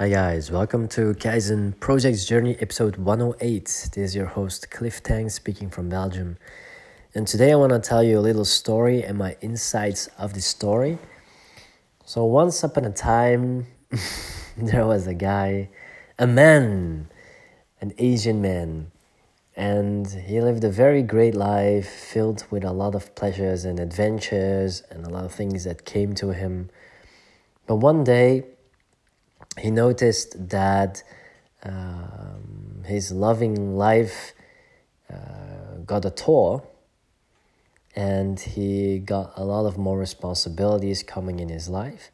Hi guys, welcome to Kaizen Projects Journey episode 108. This is your host Cliff Tang speaking from Belgium. And today I want to tell you a little story and my insights of the story. So once upon a time there was a guy, a man, an Asian man, and he lived a very great life filled with a lot of pleasures and adventures and a lot of things that came to him. But one day he noticed that um, his loving life uh, got a tour and he got a lot of more responsibilities coming in his life.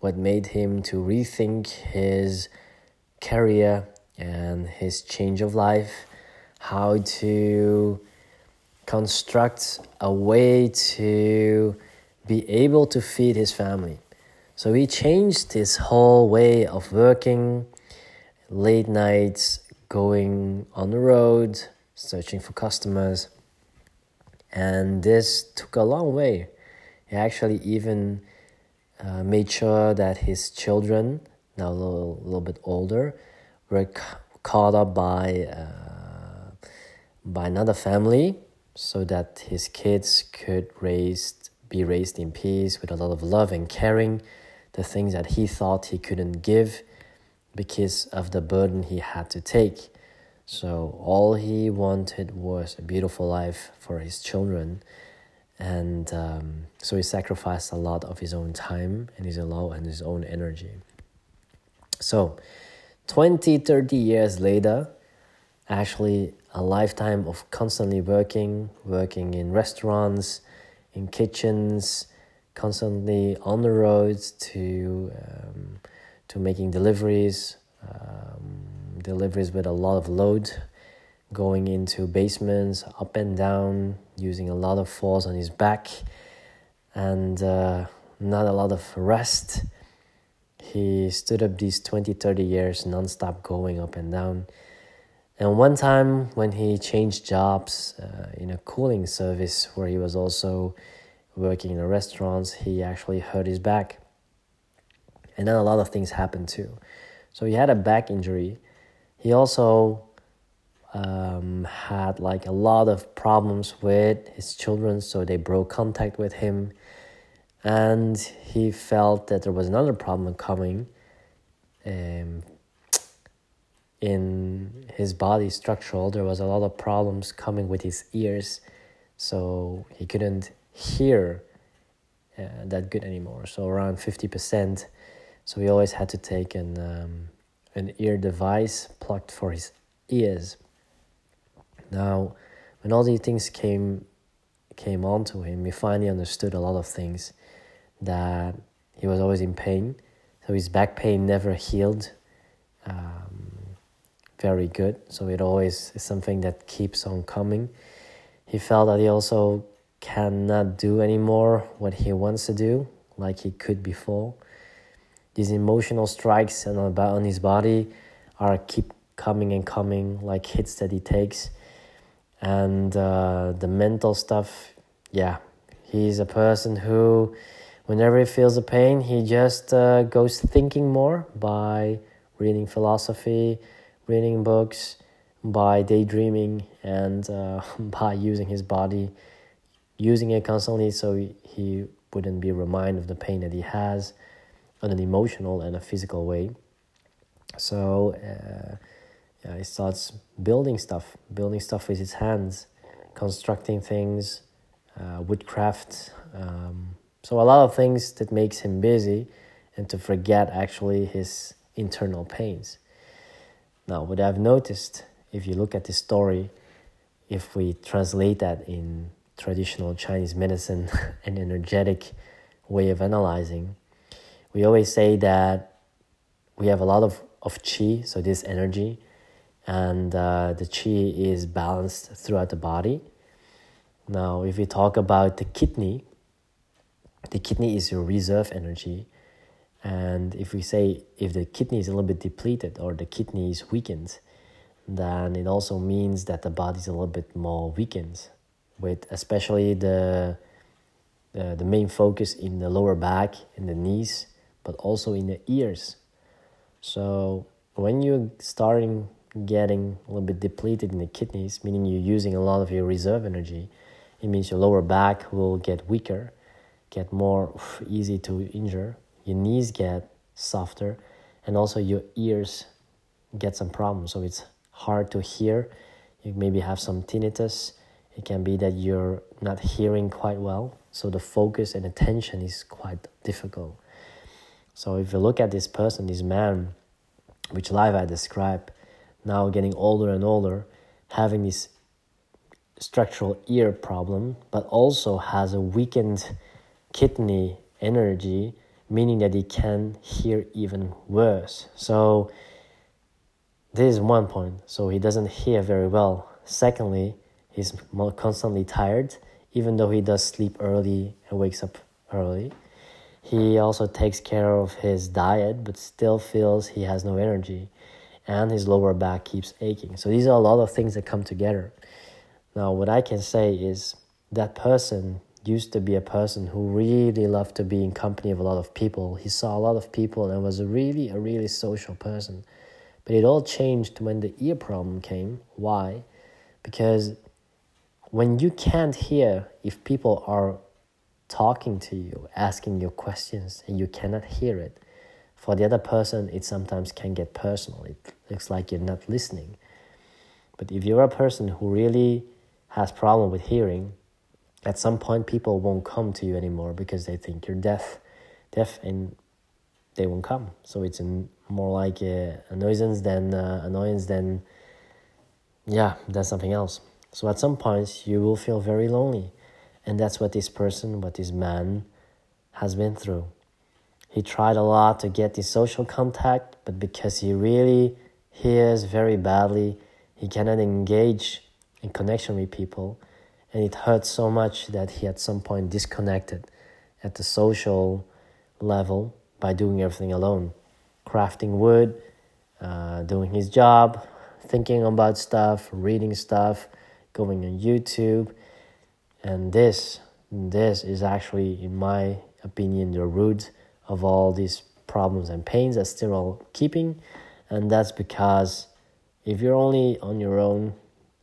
What made him to rethink his career and his change of life how to construct a way to be able to feed his family so he changed his whole way of working, late nights, going on the road, searching for customers. And this took a long way. He actually even uh, made sure that his children, now a little, little bit older, were ca- caught up by, uh, by another family so that his kids could raised, be raised in peace with a lot of love and caring the things that he thought he couldn't give because of the burden he had to take. So all he wanted was a beautiful life for his children. And um, so he sacrificed a lot of his own time and his own and his own energy. So 20, 30 years later, actually a lifetime of constantly working, working in restaurants, in kitchens, constantly on the roads to um, to making deliveries, um, deliveries with a lot of load, going into basements up and down, using a lot of force on his back, and uh, not a lot of rest. He stood up these 20, 30 years non-stop going up and down. And one time when he changed jobs uh, in a cooling service where he was also working in a restaurant, he actually hurt his back. And then a lot of things happened too. So he had a back injury. He also um, had like a lot of problems with his children, so they broke contact with him. And he felt that there was another problem coming um, in his body structural. There was a lot of problems coming with his ears, so he couldn't hear uh, that good anymore. So around 50%. So he always had to take an, um, an ear device plugged for his ears. Now, when all these things came came onto him, he finally understood a lot of things that he was always in pain. So his back pain never healed um, very good. So it always is something that keeps on coming. He felt that he also cannot do anymore what he wants to do like he could before. These emotional strikes on, on his body are keep coming and coming like hits that he takes. And uh, the mental stuff, yeah, he's a person who, whenever he feels a pain, he just uh, goes thinking more by reading philosophy, reading books, by daydreaming, and uh, by using his body using it constantly so he wouldn't be reminded of the pain that he has on an emotional and a physical way. So uh, yeah, he starts building stuff, building stuff with his hands, constructing things, uh, woodcraft. Um, so a lot of things that makes him busy and to forget actually his internal pains. Now, what I've noticed, if you look at this story, if we translate that in traditional Chinese medicine and energetic way of analyzing, we always say that we have a lot of, of qi, so this energy, and uh, the qi is balanced throughout the body. Now, if we talk about the kidney, the kidney is your reserve energy. And if we say if the kidney is a little bit depleted or the kidney is weakened, then it also means that the body is a little bit more weakened with especially the uh, the main focus in the lower back and the knees but also in the ears So when you're starting getting a little bit depleted in the kidneys, meaning you're using a lot of your reserve energy, it means your lower back will get weaker, get more easy to injure, your knees get softer, and also your ears get some problems. So it's hard to hear. You maybe have some tinnitus. It can be that you're not hearing quite well. So the focus and attention is quite difficult. So if you look at this person, this man, which life I describe, now getting older and older, having this structural ear problem, but also has a weakened kidney energy, meaning that he can hear even worse. So this is one point. So he doesn't hear very well. Secondly, he's constantly tired, even though he does sleep early and wakes up early. He also takes care of his diet, but still feels he has no energy, and his lower back keeps aching. So these are a lot of things that come together. Now, what I can say is that person used to be a person who really loved to be in company of a lot of people. He saw a lot of people and was a really, a really social person. But it all changed when the ear problem came. Why? Because when you can't hear if people are talking to you, asking you questions, and you cannot hear it, for the other person, it sometimes can get personal. It looks like you're not listening. But if you're a person who really has problem with hearing, at some point people won't come to you anymore because they think you're deaf, deaf, and they won't come. So it's more like a annoyance than uh, annoyance than yeah, than something else. So at some points you will feel very lonely, and that's what this person, what this man, has been through. He tried a lot to get the social contact, but because he really hears very badly, he cannot engage in connection with people, and it hurt so much that he at some point disconnected at the social level by doing everything alone. Crafting wood, uh, doing his job, thinking about stuff, reading stuff, going on YouTube. And this, this is actually, in my opinion, the root of all these problems and pains that still are keeping. And that's because if you're only on your own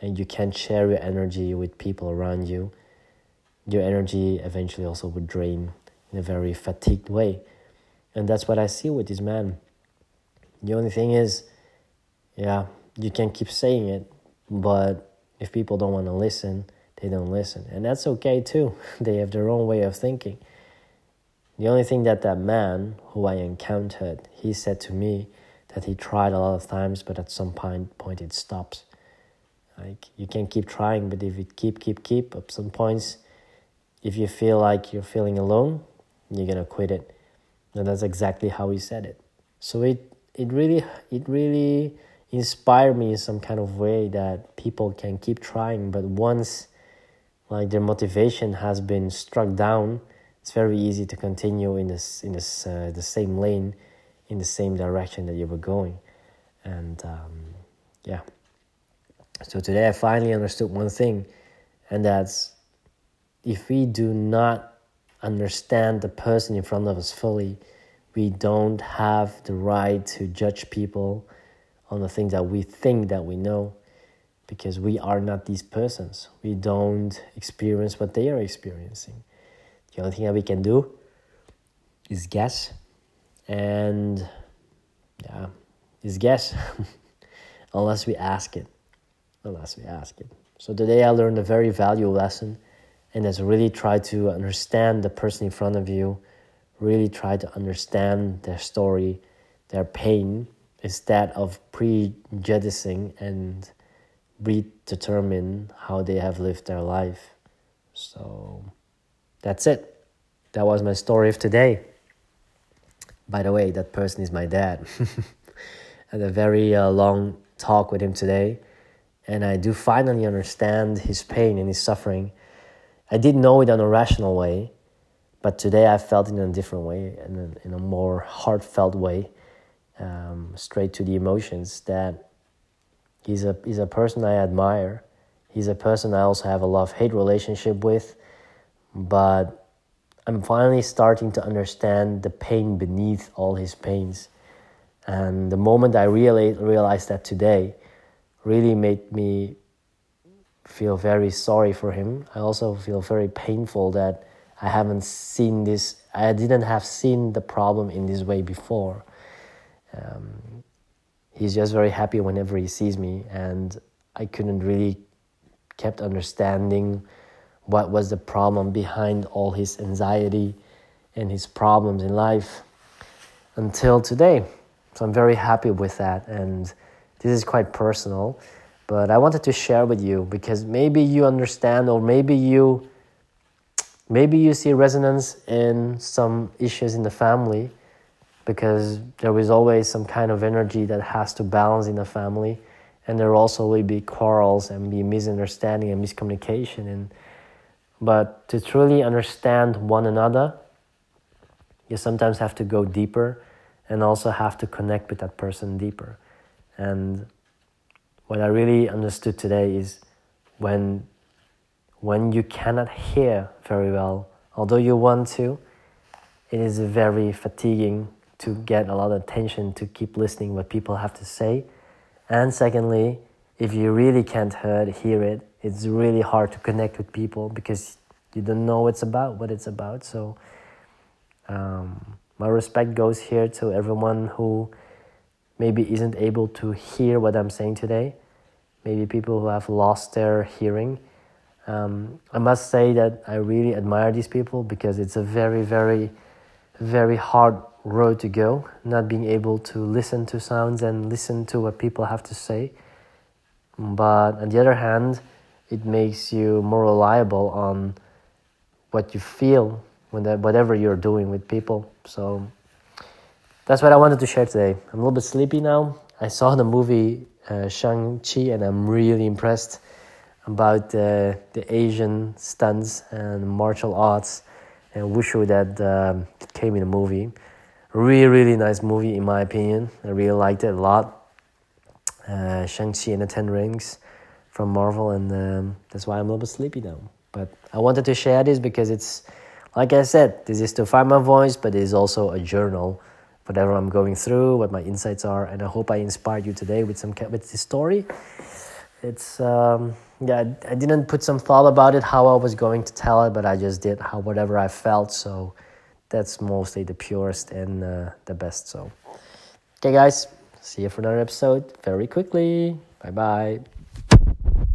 and you can't share your energy with people around you, your energy eventually also would drain in a very fatigued way. And that's what I see with this man. The only thing is, yeah, you can keep saying it, but if people don't want to listen, they don't listen. And that's okay too. They have their own way of thinking. The only thing that that man who I encountered, he said to me that he tried a lot of times, but at some point, point it stops. Like you can keep trying, but if you keep, keep, keep, at some points, if you feel like you're feeling alone, you're gonna quit it. And that's exactly how he said it. So it it really it really inspired me in some kind of way that people can keep trying, but once like their motivation has been struck down, it's very easy to continue in this in this uh, the same lane, in the same direction that you were going, and um, yeah. So today I finally understood one thing, and that's if we do not understand the person in front of us fully, we don't have the right to judge people on the things that we think that we know because we are not these persons. We don't experience what they are experiencing. The only thing that we can do is guess and yeah, is guess unless we ask it. Unless we ask it. So today I learned a very valuable lesson and that's really try to understand the person in front of you really try to understand their story, their pain, instead of prejudicing and predetermine how they have lived their life. So that's it. That was my story of today. By the way, that person is my dad. Had a very uh, long talk with him today, and I do finally understand his pain and his suffering. I didn't know it in a rational way, but today I felt it in a different way, in a, in a more heartfelt way, um, straight to the emotions. That he's a he's a person I admire. He's a person I also have a love hate relationship with, but I'm finally starting to understand the pain beneath all his pains. And the moment I really realized that today really made me feel very sorry for him. I also feel very painful that I haven't seen this, I didn't have seen the problem in this way before. Um, he's just very happy whenever he sees me, and I couldn't really kept understanding what was the problem behind all his anxiety and his problems in life until today. So I'm very happy with that, and this is quite personal, but I wanted to share with you because maybe you understand, or maybe you maybe you see resonance in some issues in the family because there is always some kind of energy that has to balance in the family and there also will be quarrels and be misunderstanding and miscommunication and but to truly understand one another you sometimes have to go deeper and also have to connect with that person deeper. And what I really understood today is when when you cannot hear very well, although you want to, it is very fatiguing to get a lot of attention to keep listening what people have to say. And secondly, if you really can't hear it, hear it, it's really hard to connect with people because you don't know it's about, what it's about. So um, my respect goes here to everyone who maybe isn't able to hear what I'm saying today. Maybe people who have lost their hearing. Um, I must say that I really admire these people because it's a very, very, very hard road to go, not being able to listen to sounds and listen to what people have to say. But on the other hand, it makes you more reliable on what you feel when that, whatever you're doing with people. So that's what I wanted to share today. I'm a little bit sleepy now. I saw the movie uh, Shang-Chi and I'm really impressed about uh, the Asian stunts and martial arts and wushu that um, came in the movie. Really, really nice movie in my opinion. I really liked it a lot. Uh, Shang-Chi and the Ten Rings from Marvel and um, that's why I'm a little bit sleepy now. But I wanted to share this because it's like I said, this is to find my voice, but it is also a journal, whatever I'm going through, what my insights are, and I hope I inspired you today with some with this story. It's um, yeah, I didn't put some thought about it how I was going to tell it, but I just did how whatever I felt. So that's mostly the purest and uh, the best. So okay, guys, see you for another episode very quickly. Bye bye.